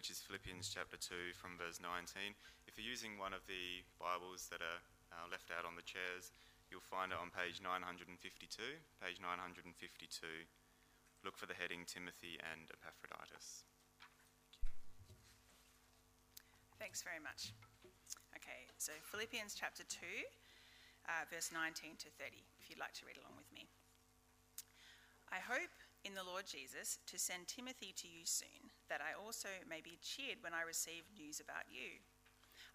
which is Philippians chapter 2 from verse 19. If you're using one of the Bibles that are uh, left out on the chairs, you'll find it on page 952. Page 952. Look for the heading Timothy and Epaphroditus. Thanks very much. Okay, so Philippians chapter 2, uh, verse 19 to 30, if you'd like to read along with me. I hope in the Lord Jesus to send Timothy to you soon, that I also may be cheered when I receive news about you.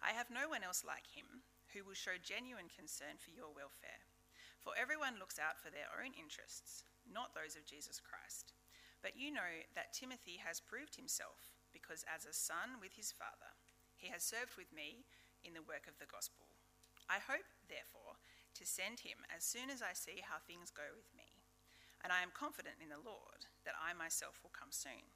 I have no one else like him who will show genuine concern for your welfare. For everyone looks out for their own interests, not those of Jesus Christ. But you know that Timothy has proved himself, because as a son with his father, he has served with me in the work of the gospel. I hope, therefore, to send him as soon as I see how things go with me and I am confident in the Lord that I myself will come soon.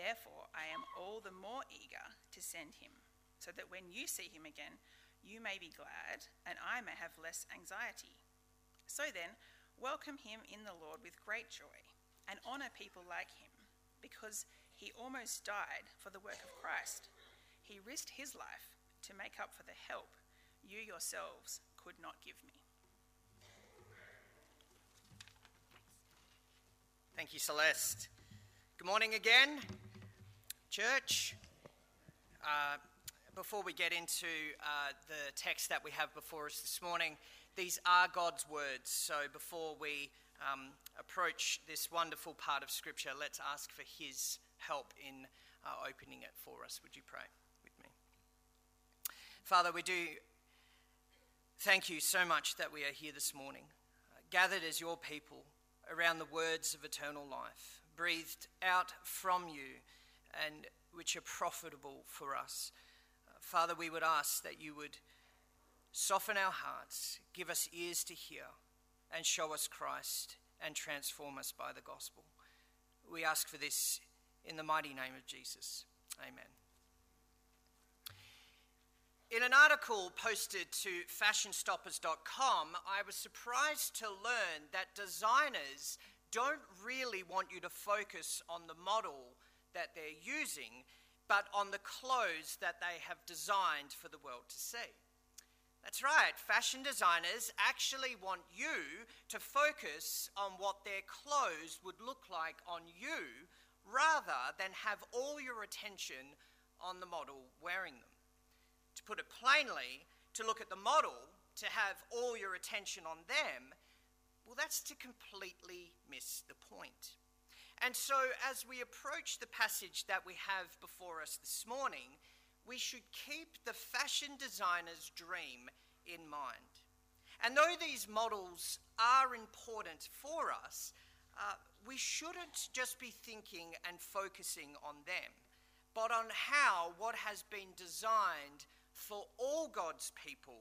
Therefore, I am all the more eager to send him, so that when you see him again, you may be glad, and I may have less anxiety. So then, welcome him in the Lord with great joy, and honor people like him, because he almost died for the work of Christ. He risked his life to make up for the help you yourselves could not give me. Thank you, Celeste. Good morning again, church. Uh, before we get into uh, the text that we have before us this morning, these are God's words. So before we um, approach this wonderful part of Scripture, let's ask for His help in uh, opening it for us. Would you pray with me? Father, we do thank you so much that we are here this morning, uh, gathered as your people around the words of eternal life, breathed out from you and which are profitable for us. Uh, Father, we would ask that you would soften our hearts, give us ears to hear, and show us Christ and transform us by the gospel. We ask for this in the mighty name of Jesus. Amen. In an article posted to fashionstoppers.com, I was surprised to learn that designers don't really want you to focus on the model that they're using, but on the clothes that they have designed for the world to see. That's right, fashion designers actually want you to focus on what their clothes would look like on you rather than have all your attention on the model wearing them. To put it plainly, to look at the model, to have all your attention on them, well, that's to completely miss the point. And so, as we approach the passage that we have before us this morning, we should keep the fashion designer's dream in mind. And though these models are important for us, uh, we shouldn't just be thinking and focusing on them, but on how what has been designed for all God's people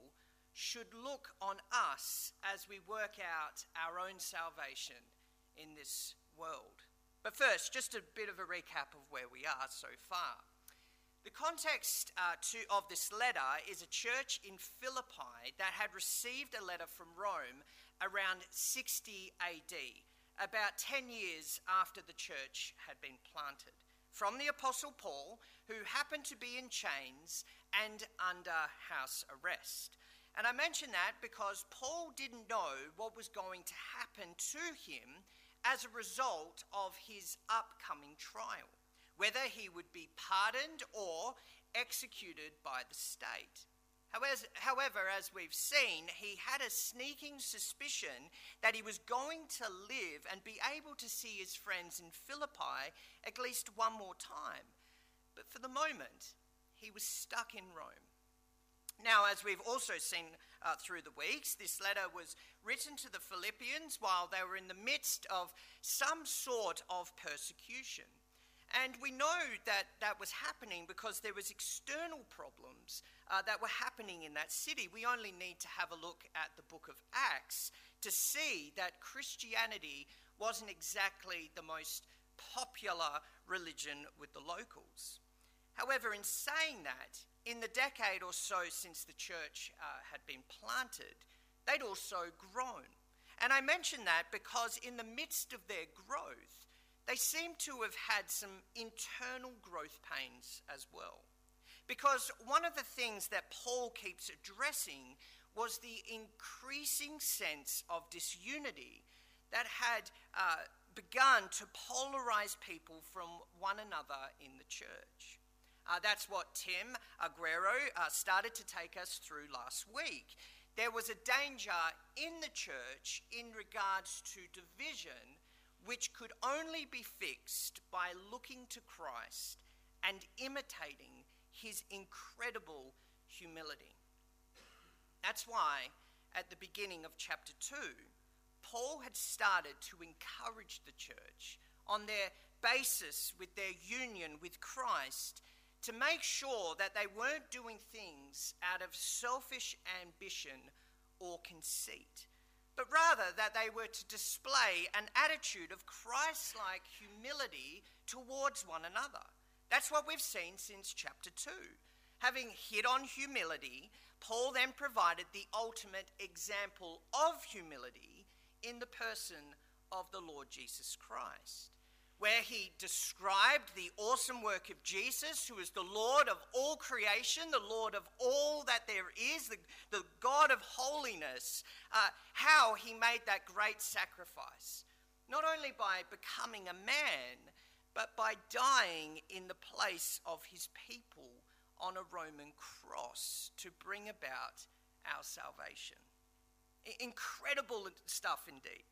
should look on us as we work out our own salvation in this world. But first, just a bit of a recap of where we are so far. The context uh, to, of this letter is a church in Philippi that had received a letter from Rome around 60 AD, about 10 years after the church had been planted, from the Apostle Paul, who happened to be in chains and under house arrest. And I mention that because Paul didn't know what was going to happen to him as a result of his upcoming trial, whether he would be pardoned or executed by the state. However, as we've seen, he had a sneaking suspicion that he was going to live and be able to see his friends in Philippi at least one more time. But for the moment, he was stuck in Rome. Now, as we've also seen uh, through the weeks, this letter was written to the Philippians while they were in the midst of some sort of persecution. And we know that that was happening because there was external problems uh, that were happening in that city. We only need to have a look at the book of Acts to see that Christianity wasn't exactly the most popular religion with the locals. However, in saying that, in the decade or so since the church uh, had been planted, they'd also grown. And I mention that because in the midst of their growth, they seem to have had some internal growth pains as well. Because one of the things that Paul keeps addressing was the increasing sense of disunity that had uh, begun to polarize people from one another in the church. Uh, that's what Tim Aguero uh, started to take us through last week. There was a danger in the church in regards to division, which could only be fixed by looking to Christ and imitating his incredible humility. That's why, at the beginning of chapter 2, Paul had started to encourage the church on their basis with their union with Christ to make sure that they weren't doing things out of selfish ambition or conceit, but rather that they were to display an attitude of Christ like humility towards one another. That's what we've seen since chapter 2. Having hit on humility, Paul then provided the ultimate example of humility in the person of the Lord Jesus Christ where he described the awesome work of Jesus, who is the Lord of all creation, the Lord of all that there is, the, the God of holiness, uh, how he made that great sacrifice. Not only by becoming a man, but by dying in the place of his people on a Roman cross to bring about our salvation. Incredible stuff indeed.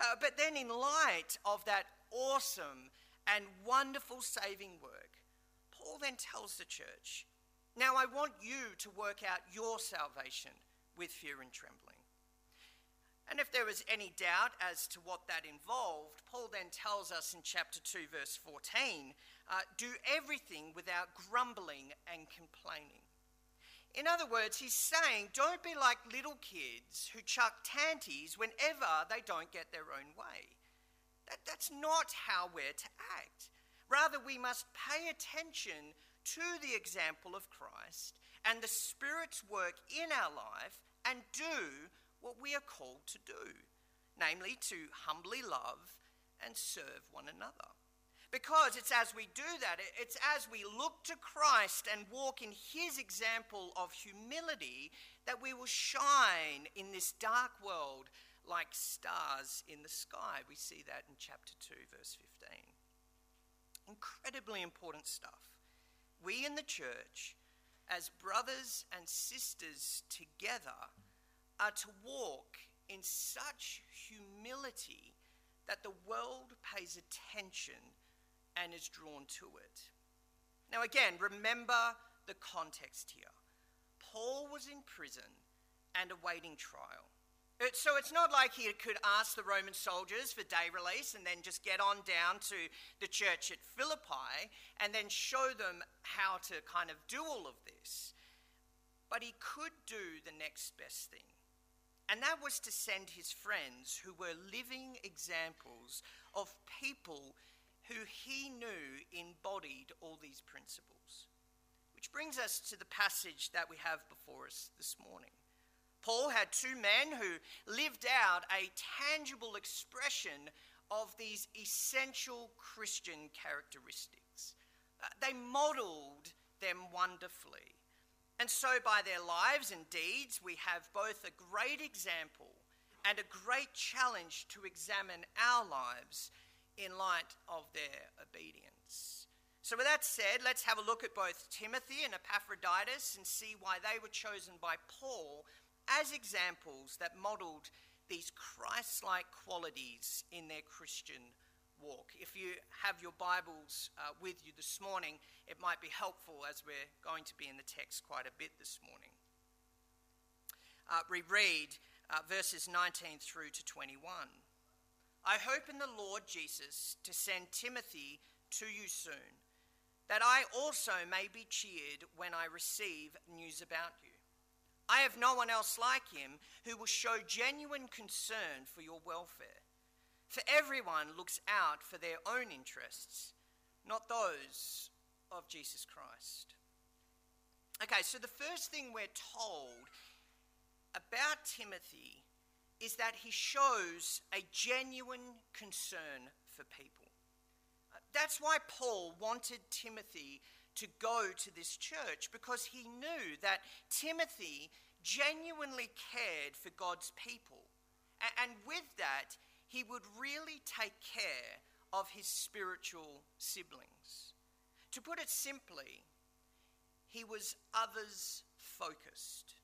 Uh, but then, in light of that awesome and wonderful saving work, Paul then tells the church, Now I want you to work out your salvation with fear and trembling. And if there was any doubt as to what that involved, Paul then tells us in chapter 2, verse 14 uh, do everything without grumbling and complaining. In other words, he's saying don't be like little kids who chuck tanties whenever they don't get their own way. That, that's not how we're to act. Rather, we must pay attention to the example of Christ and the Spirit's work in our life and do what we are called to do, namely to humbly love and serve one another. Because it's as we do that, it's as we look to Christ and walk in his example of humility that we will shine in this dark world like stars in the sky. We see that in chapter 2, verse 15. Incredibly important stuff. We in the church, as brothers and sisters together, are to walk in such humility that the world pays attention and is drawn to it. Now, again, remember the context here. Paul was in prison and awaiting trial. So it's not like he could ask the Roman soldiers for day release and then just get on down to the church at Philippi and then show them how to kind of do all of this. But he could do the next best thing. And that was to send his friends who were living examples of people who he knew embodied all these principles. Which brings us to the passage that we have before us this morning. Paul had two men who lived out a tangible expression of these essential Christian characteristics. Uh, they modeled them wonderfully. And so, by their lives and deeds, we have both a great example and a great challenge to examine our lives in light of their obedience. So, with that said, let's have a look at both Timothy and Epaphroditus and see why they were chosen by Paul as examples that modeled these Christ like qualities in their Christian walk. If you have your Bibles uh, with you this morning, it might be helpful as we're going to be in the text quite a bit this morning. Uh, we read uh, verses 19 through to 21. I hope in the Lord Jesus to send Timothy to you soon, that I also may be cheered when I receive news about you. I have no one else like him who will show genuine concern for your welfare. For everyone looks out for their own interests, not those of Jesus Christ. Okay, so the first thing we're told about Timothy is that he shows a genuine concern for people. That's why Paul wanted Timothy to go to this church because he knew that Timothy genuinely cared for God's people. And with that, he would really take care of his spiritual siblings. To put it simply, he was others focused.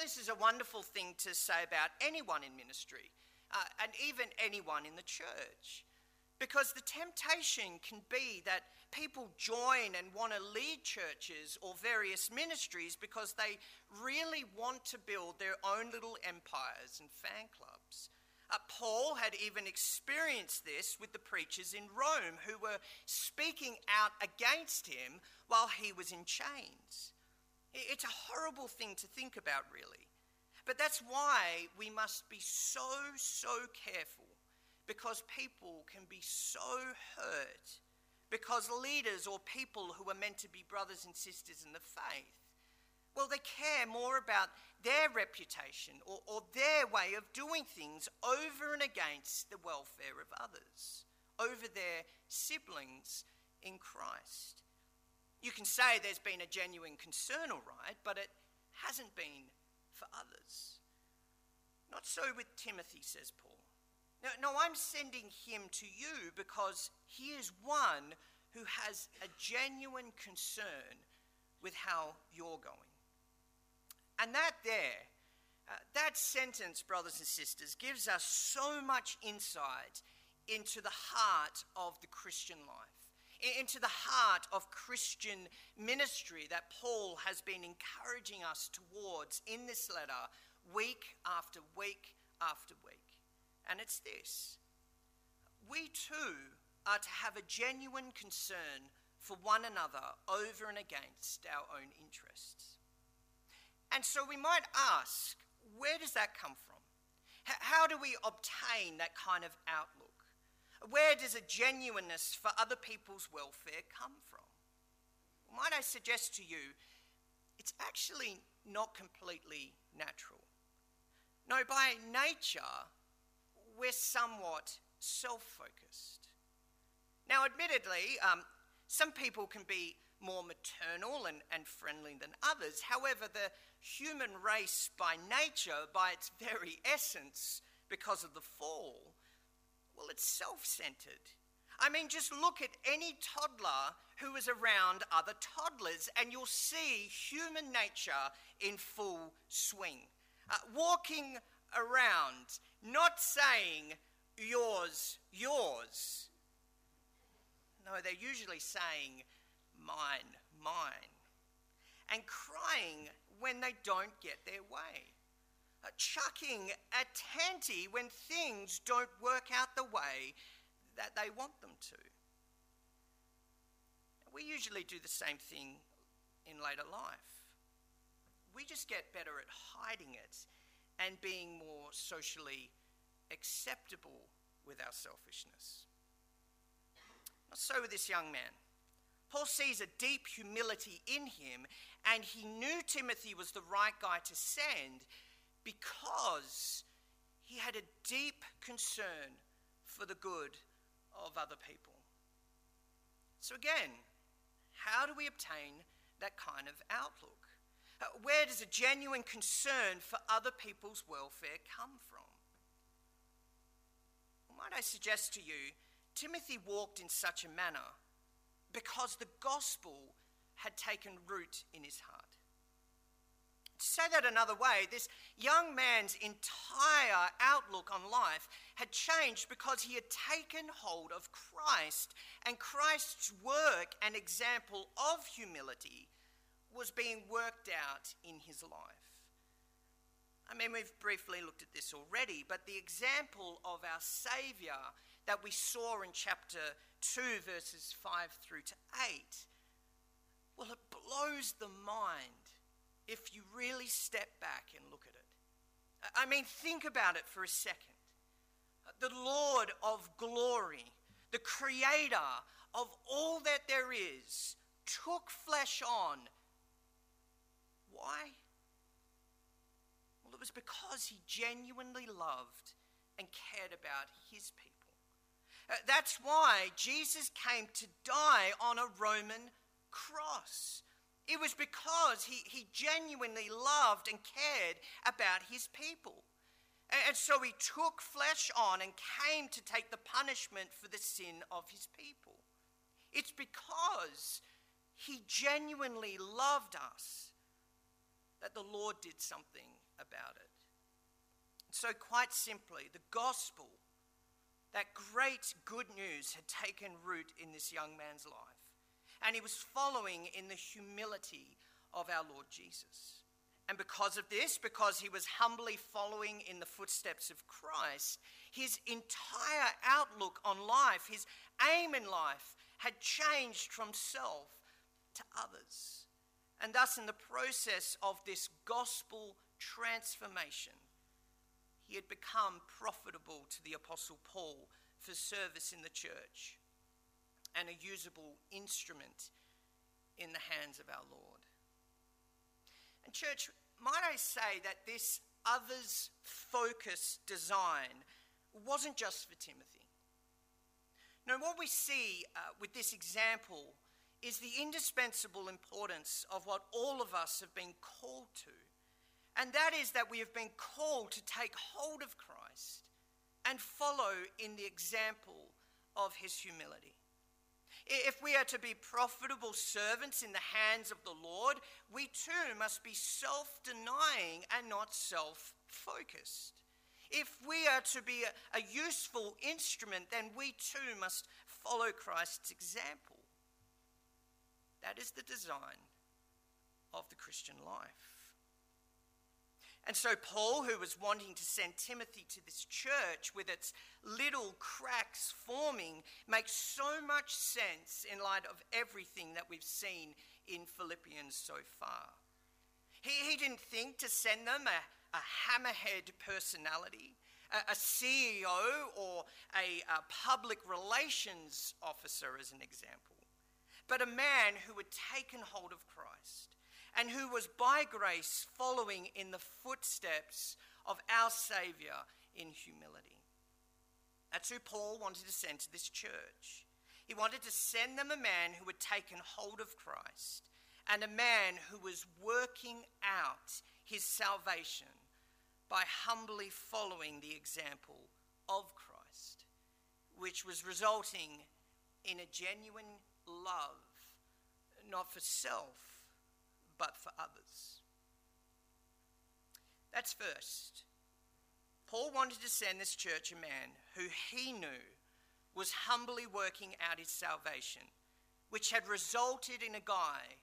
This is a wonderful thing to say about anyone in ministry, uh, and even anyone in the church. Because the temptation can be that people join and want to lead churches or various ministries because they really want to build their own little empires and fan clubs. Uh, Paul had even experienced this with the preachers in Rome who were speaking out against him while he was in chains. It's a horrible thing to think about, really. But that's why we must be so, so careful because people can be so hurt because leaders or people who are meant to be brothers and sisters in the faith, well, they care more about their reputation or, or their way of doing things over and against the welfare of others, over their siblings in Christ. You can say there's been a genuine concern, all right, but it hasn't been for others. Not so with Timothy, says Paul. No, no, I'm sending him to you because he is one who has a genuine concern with how you're going. And that there, uh, that sentence, brothers and sisters, gives us so much insight into the heart of the Christian life, into the heart of Christian ministry that Paul has been encouraging us towards in this letter, week after week after week. And it's this we too are to have a genuine concern for one another over and against our own interests. And so we might ask, where does that come from? How do we obtain that kind of outlook? Where does a genuineness for other people's welfare come from? Might I suggest to you, it's actually not completely natural. No, by nature, we're somewhat self focused. Now, admittedly, um, some people can be more maternal and, and friendly than others. However, the human race by nature, by its very essence, because of the fall, well, it's self centered. I mean, just look at any toddler who is around other toddlers, and you'll see human nature in full swing. Uh, walking around, not saying yours, yours. No, they're usually saying mine, mine. And crying when they don't get their way. Uh, chucking a tanty when things don't work out the way that they want them to. We usually do the same thing in later life. We just get better at hiding it and being more socially acceptable with our selfishness. Not so with this young man. Paul sees a deep humility in him, and he knew Timothy was the right guy to send because he had a deep concern for the good of other people. So, again, how do we obtain that kind of outlook? Uh, where does a genuine concern for other people's welfare come from? Might I suggest to you, Timothy walked in such a manner because the gospel had taken root in his heart. To say that another way, this young man's entire outlook on life had changed because he had taken hold of Christ and Christ's work and example of humility was being worked out in his life. I mean, we've briefly looked at this already, but the example of our Saviour that we saw in chapter 2, verses 5 through to 8, well, it blows the mind if you really step back and look at it. I mean, think about it for a second. The Lord of glory, the creator of all that there is, took flesh on. Why? Well, it was because he genuinely loved and cared about his people. Uh, that's why Jesus came to die on a Roman cross. It was because he, he genuinely loved and cared about his people. And so he took flesh on and came to take the punishment for the sin of his people. It's because he genuinely loved us that the Lord did something about it. So, quite simply, the gospel, that great good news, had taken root in this young man's life. And he was following in the humility of our Lord Jesus. And because of this, because he was humbly following in the footsteps of Christ, his entire outlook on life, his aim in life, had changed from self to others. And thus, in the process of this gospel transformation, he had become profitable to the Apostle Paul for service in the church and a usable instrument in the hands of our Lord. And, church, might I say that this others focused design wasn't just for Timothy. Now, what we see uh, with this example is the indispensable importance of what all of us have been called to. And that is that we have been called to take hold of Christ and follow in the example of his humility. If we are to be profitable servants in the hands of the Lord, we too must be self denying and not self focused. If we are to be a, a, useful instrument, then we too must follow Christ's example. That is the design of the Christian life. And so, Paul, who was wanting to send Timothy to this church with its little cracks forming, makes so much sense in light of everything that we've seen in Philippians so far. He, he didn't think to send them a, a hammerhead personality, a, a CEO, or a, a public relations officer, as an example, but a man who had taken hold of Christ and who was by grace following in the footsteps of our Saviour in humility. That's who Paul wanted to send to this church. He wanted to send them a man who had taken hold of Christ and a man who was working out his salvation by humbly following the example of Christ, which was resulting in a genuine love, not for self, but for others. That's first. Paul wanted to send this church a man who he knew was humbly working out his salvation, which had resulted in a guy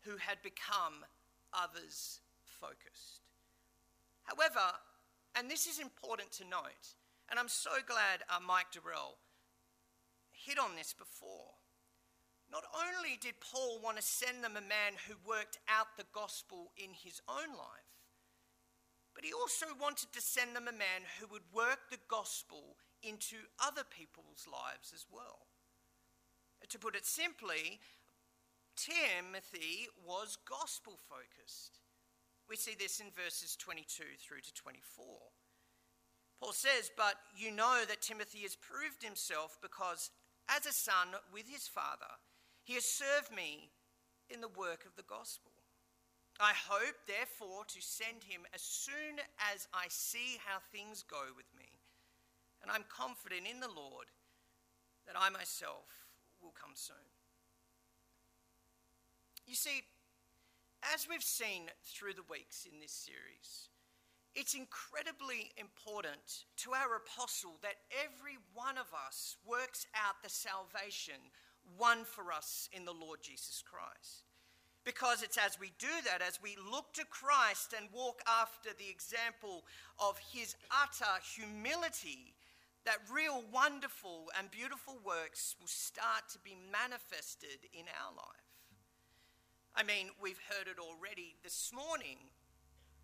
who had become others focused. However, and this is important to note, and I'm so glad uh, Mike Durrell hit on this before. Not only did Paul want to send them a man who worked out the gospel in his own life, but he also wanted to send them a man who would work the gospel into other people's lives as well. To put it simply, Timothy was gospel focused. We see this in verses 22 through to 24. Paul says, But you know that Timothy has proved himself because, as a son with his father, he has served me in the work of the gospel. I hope, therefore, to send him as soon as I see how things go with me. And I'm confident in the Lord that I myself will come soon. You see, as we've seen through the weeks in this series, it's incredibly important to our apostle that every one of us works out the salvation won for us in the Lord Jesus Christ. Because it's as we do that, as we look to Christ and walk after the example of his utter humility, that real wonderful and beautiful works will start to be manifested in our life. I mean, we've heard it already this morning,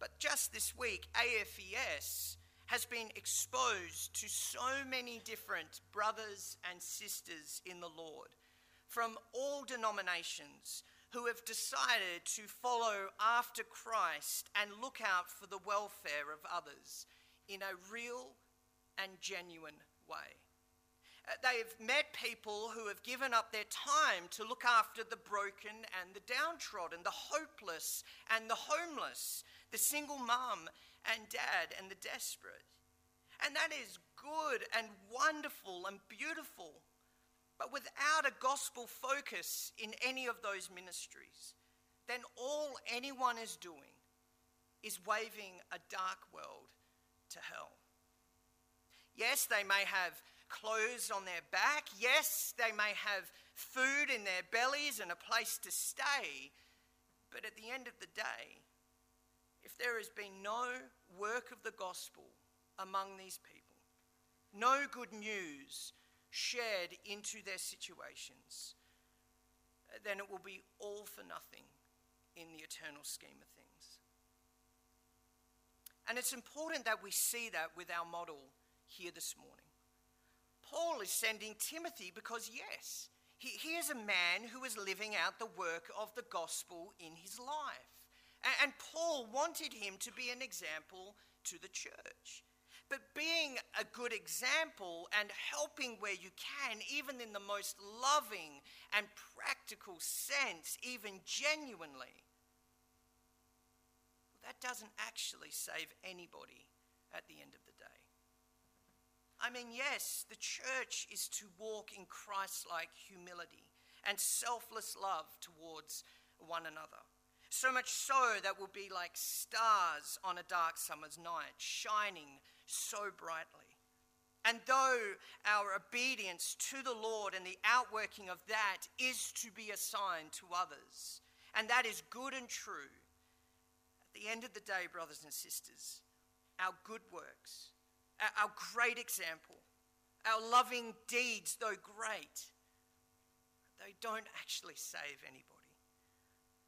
but just this week, AFES has been exposed to so many different brothers and sisters in the Lord from all denominations who have decided to follow after Christ and look out for the welfare of others in a real and genuine way. Uh, they've met people who have given up their time to look after the broken and the downtrodden, the hopeless and the homeless, the single mum and dad and the desperate. And that is good and wonderful and beautiful. But without a gospel focus in any of those ministries, then all anyone is doing is waving a dark world to hell. Yes, they may have clothes on their back. Yes, they may have food in their bellies and a place to stay. But at the end of the day, if there has been no work of the gospel among these people, no good news shared into their situations, uh, then it will be all for nothing in the eternal scheme of things. And it's important that we see that with our model here this morning. Paul is sending Timothy because, yes, he, he is a man who is living out the work of the gospel in his life. And, and Paul wanted him to be an example to the church. But being a good example and helping where you can, even in the most loving and practical sense, even genuinely, that doesn't actually save anybody at the end of the day. I mean, yes, the church is to walk in Christ like humility and selfless love towards one another. So much so that we'll be like stars on a dark summer's night, shining so brightly. And though our obedience to the Lord and the outworking of that is to be a sign to others, and that is good and true, at the end of the day, brothers and sisters, our good works, our great example, our loving deeds, though great, they don't actually save anybody.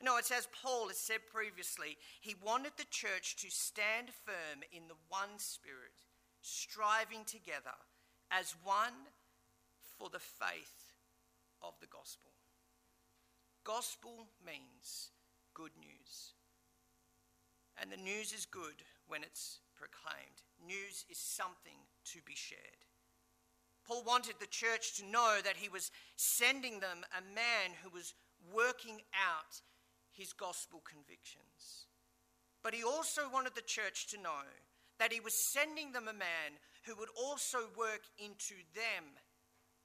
No, it's as Paul has said previously, he wanted the church to stand firm in the one spirit, striving together as one for the faith of the gospel. Gospel means good news. And the news is good when it's proclaimed. News is something to be shared. Paul wanted the church to know that he was sending them a man who was working out his gospel convictions. But he also wanted the church to know that he was sending them a man who would also work into them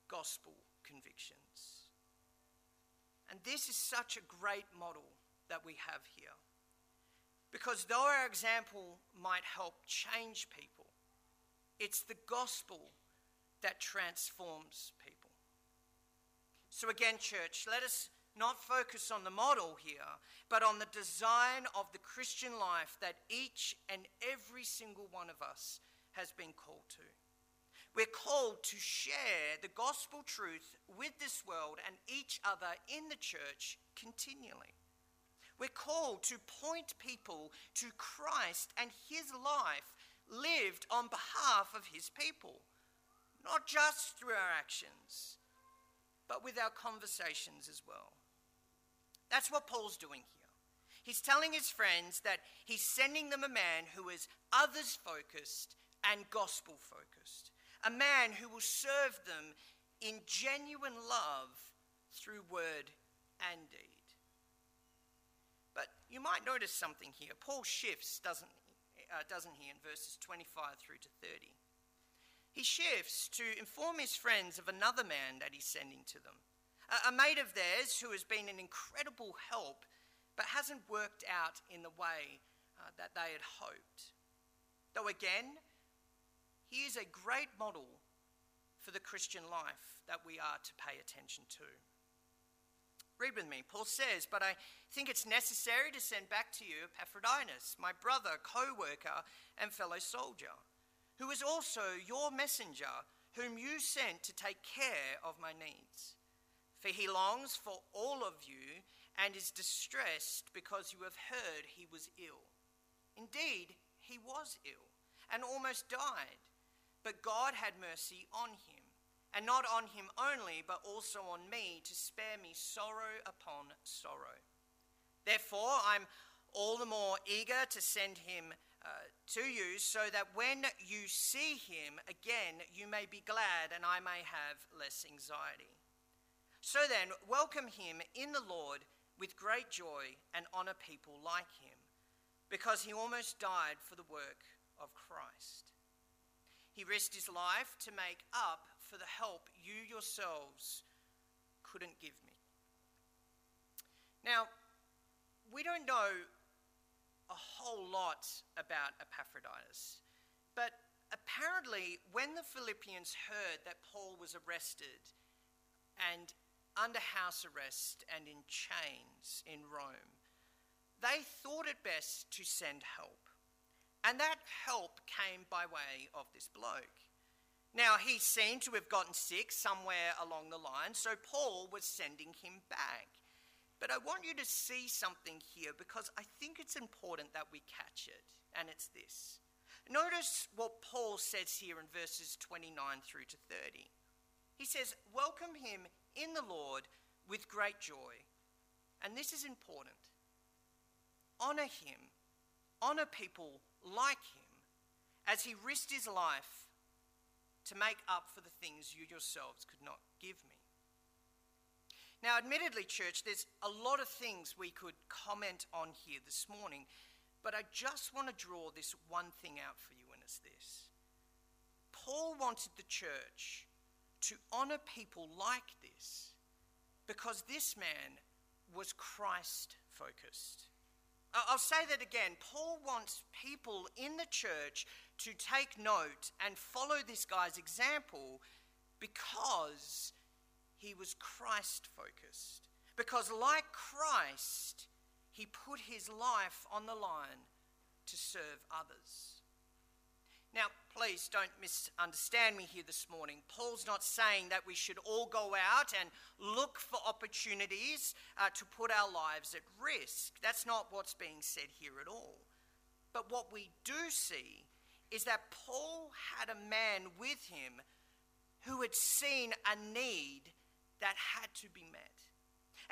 gospel convictions. And this is such a great model that we have here. Because though our example might help change people, it's the gospel that transforms people. So, again, church, let us not focus on the model here, but on the design of the Christian life that each and every single one of us has been called to. We're called to share the gospel truth with this world and each other in the church continually. We're called to point people to Christ and his life lived on behalf of his people, not just through our actions, but with our conversations as well. That's what Paul's doing here. He's telling his friends that he's sending them a man who is others focused and gospel focused, a man who will serve them in genuine love through word and deed. But you might notice something here. Paul shifts, doesn't, uh, doesn't he, in verses 25 through to 30. He shifts to inform his friends of another man that he's sending to them, a, mate of theirs who has been an incredible help but hasn't worked out in the way uh, that they had hoped. Though again, he is a great model for the Christian life that we are to pay attention to. Read with me. Paul says, But I think it's necessary to send back to you Epaphroditus, my brother, co worker, and fellow soldier, who is also your messenger whom you sent to take care of my needs. For he longs for all of you and is distressed because you have heard he was ill. Indeed, he was ill and almost died, but God had mercy on him, and not on him only, but also on me, to spare me sorrow upon sorrow. Therefore, I'm all the more eager to send him uh, to you, so that when you see him again, you may be glad and I may have less anxiety. So then, welcome him in the Lord with great joy and honor people like him, because he almost died for the work of Christ. He risked his life to make up for the help you yourselves couldn't give me. Now, we don't know a whole lot about Epaphroditus, but apparently, when the Philippians heard that Paul was arrested and under house arrest and in chains in Rome, they thought it best to send help. And that help came by way of this bloke. Now, he seemed to have gotten sick somewhere along the line, so Paul was sending him back. But I want you to see something here because I think it's important that we catch it, and it's this. Notice what Paul says here in verses 29 through to 30. He says, Welcome him in the Lord with great joy. And this is important. Honor him, honor people like him as he risked his life to make up for the things you yourselves could not give me. Now, admittedly, church, there's a lot of things we could comment on here this morning, but I just want to draw this one thing out for you, and it's this. Paul wanted the church to honor people like this because this man was Christ focused. I'll say that again. Paul wants people in the church to take note and follow this guy's example because he was Christ focused. Because, like Christ, he put his life on the line to serve others. Now, please don't misunderstand me here this morning. Paul's not saying that we should all go out and look for opportunities uh, to put our lives at risk. That's not what's being said here at all. But what we do see is that Paul had a man with him who had seen a need that had to be met.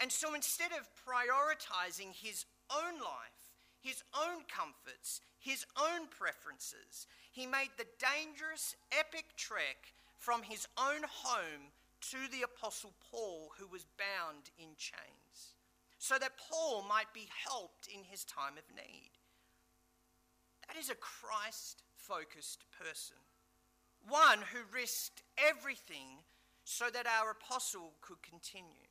And so instead of prioritizing his own life, his own comforts, his own preferences, he made the dangerous, epic trek from his own home to the Apostle Paul, who was bound in chains, so that Paul might be helped in his time of need. That is a Christ focused person, one who risked everything so that our apostle could continue.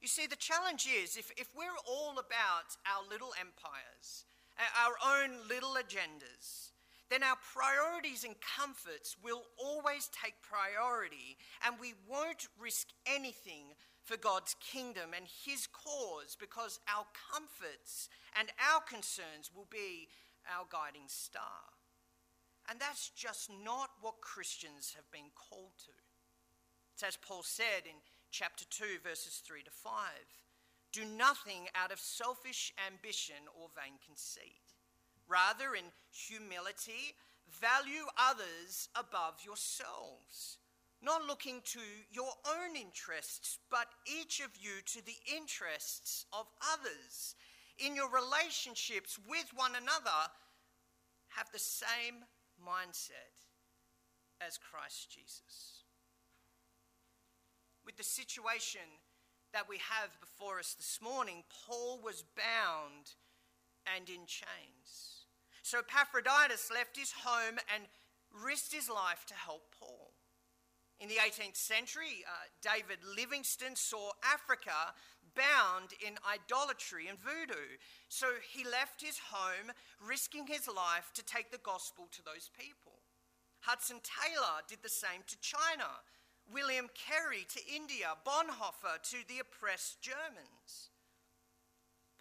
You see, the challenge is if, if we're all about our little empires, our own little agendas, then our priorities and comforts will always take priority, and we won't risk anything for God's kingdom and His cause because our comforts and our concerns will be our guiding star. And that's just not what Christians have been called to. It's as Paul said in chapter 2, verses 3 to 5. Do nothing out of selfish ambition or vain conceit. Rather, in humility, value others above yourselves, not looking to your own interests, but each of you to the interests of others. In your relationships with one another, have the same mindset as Christ Jesus with the situation that we have before us this morning, Paul was bound and in chains. So Epaphroditus left his home and risked his life to help Paul. In the 18th century, uh, David Livingstone saw Africa bound in idolatry and voodoo. So he left his home, risking his life to take the gospel to those people. Hudson Taylor did the same to China, William Carey to India, Bonhoeffer to the oppressed Germans.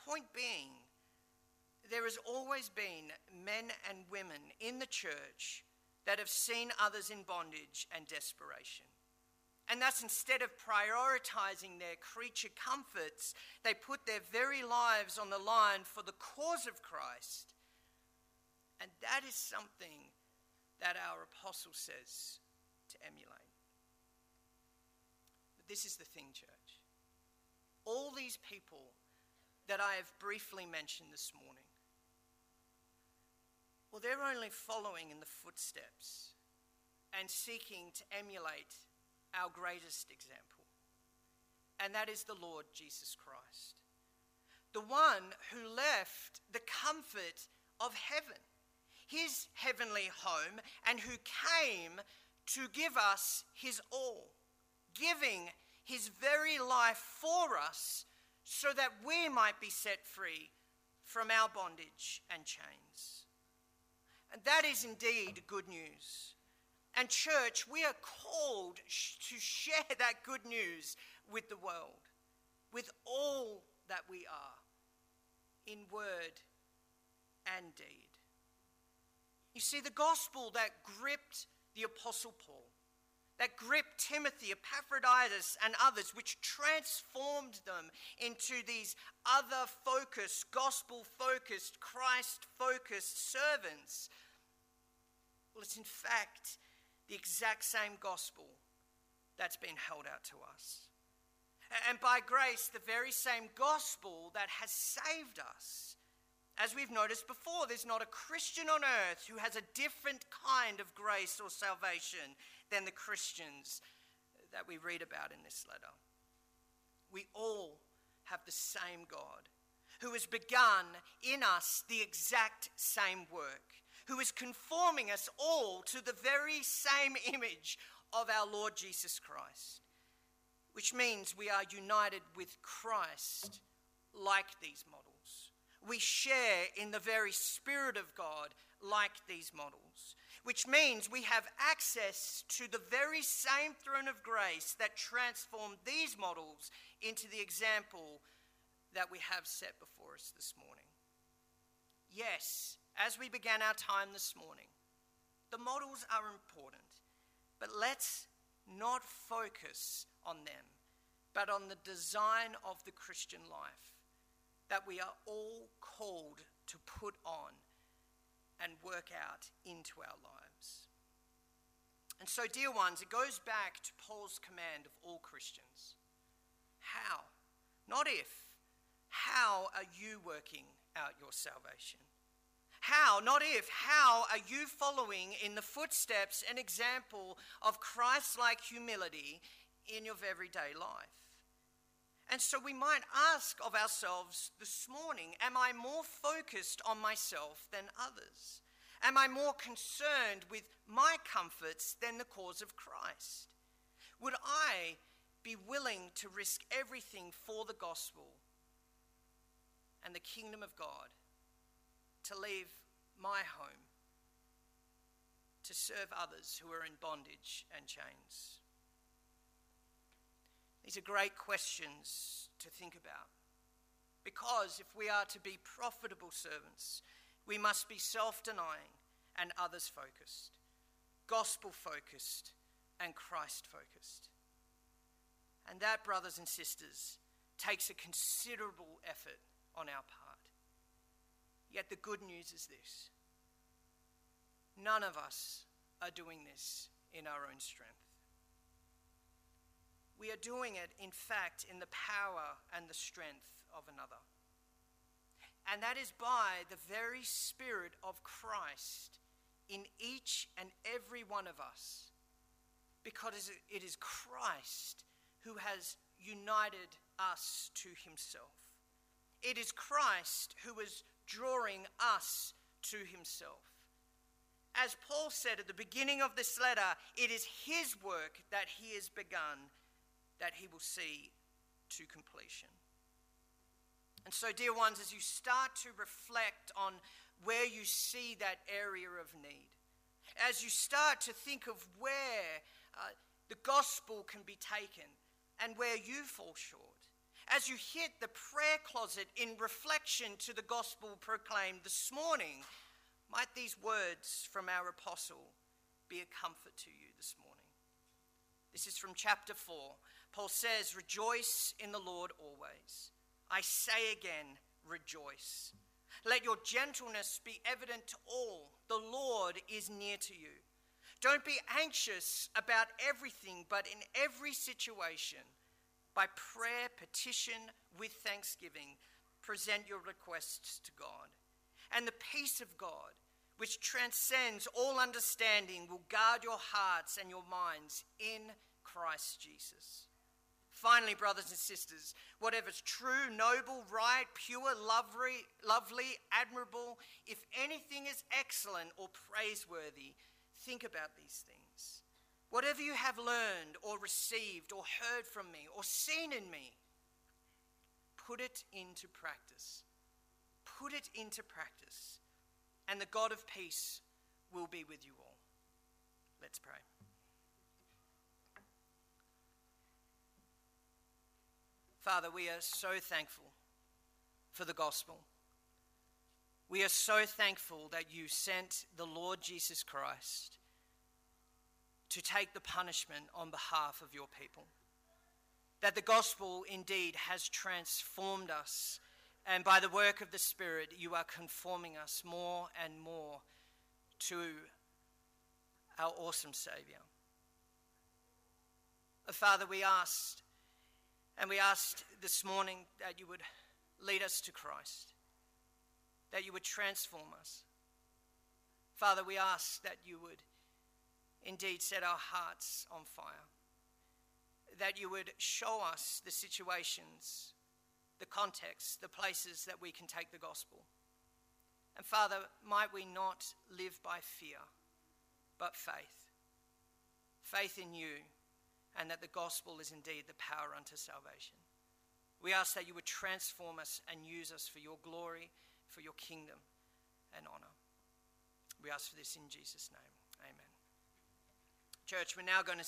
Point being, there has always been men and women in the church that have seen others in bondage and desperation. And thus, instead of prioritizing their creature comforts, they put their very lives on the line for the cause of Christ. And that is something that our apostle says to emulate. But this is the thing, church. All these people that I have briefly mentioned this morning, well, they're only following in the footsteps and seeking to emulate our greatest example, and that is the Lord Jesus Christ, the one who left the comfort of heaven, his heavenly home, and who came to give us his all, giving his very life for us so that we might be set free from our bondage and chains. And that is indeed good news. And, church, we are called to share that good news with the world, with all that we are, in word and deed. You see, the gospel that gripped the Apostle Paul, that gripped Timothy, Epaphroditus, and others, which transformed them into these other focused, gospel focused, Christ focused servants. Well, it's in fact the exact same gospel that's been held out to us. And by grace, the very same gospel that has saved us. As we've noticed before, there's not a Christian on earth who has a different kind of grace or salvation than the Christians that we read about in this letter. We all have the same God who has begun in us the exact same work who is conforming us all to the very same image of our Lord Jesus Christ, which means we are united with Christ like these models. We share in the very Spirit of God like these models, which means we have access to the very same throne of grace that transformed these models into the example that we have set before us this morning. Yes, as we began our time this morning, the models are important, but let's not focus on them, but on the design of the Christian life that we are all called to put on and work out into our lives. And so, dear ones, it goes back to Paul's command of all Christians. How? Not if. How are you working out your salvation? How, not if, how are you following in the footsteps and example of Christ like humility in your everyday life? And so we might ask of ourselves this morning Am I more focused on myself than others? Am I more concerned with my comforts than the cause of Christ? Would I be willing to risk everything for the gospel and the kingdom of God to leave my home to serve others who are in bondage and chains? These are great questions to think about. Because if we are to be profitable servants, we must be self denying and others focused, gospel focused, and Christ focused. And that, brothers and sisters, takes a considerable effort on our part. Yet the good news is this none of us are doing this in our own strength. We are doing it, in fact, in the power and the strength of another. And that is by the very Spirit of Christ in each and every one of us. Because it is Christ who has united us to himself. It is Christ who is drawing us to himself. As Paul said at the beginning of this letter, it is his work that he has begun that he will see to completion. And so, dear ones, as you start to reflect on where you see that area of need, as you start to think of where uh, the gospel can be taken and where you fall short, as you hit the prayer closet in reflection to the gospel proclaimed this morning, might these words from our apostle be a comfort to you this morning. This is from chapter 4. Paul says, Rejoice in the Lord always. I say again, rejoice. Let your gentleness be evident to all. The Lord is near to you. Don't be anxious about everything, but in every situation, by prayer, petition, with thanksgiving, present your requests to God. And the peace of God, which transcends all understanding, will guard your hearts and your minds in Christ Jesus. Finally, brothers and sisters, whatever's true, noble, right, pure, lovely, lovely, admirable, if anything is excellent or praiseworthy, think about these things. Whatever you have learned or received or heard from me or seen in me, put it into practice. Put it into practice, and the God of peace will be with you all. Let's pray. Father, we are so thankful for the gospel. We are so thankful that you sent the Lord Jesus Christ to take the punishment on behalf of your people. That the gospel indeed has transformed us, and by the work of the Spirit, you are conforming us more and more to our awesome Savior. Uh, Father, we asked and we asked this morning that you would lead us to Christ, that you would transform us. Father, we ask that you would indeed set our hearts on fire, that you would show us the situations, the context, the places that we can take the gospel. And Father, might we not live by fear, but faith. Faith in you and that the gospel is indeed the power unto salvation. We ask that you would transform us and use us for your glory, for your kingdom and honor. We ask for this in Jesus' name. Amen. Church, we're now going to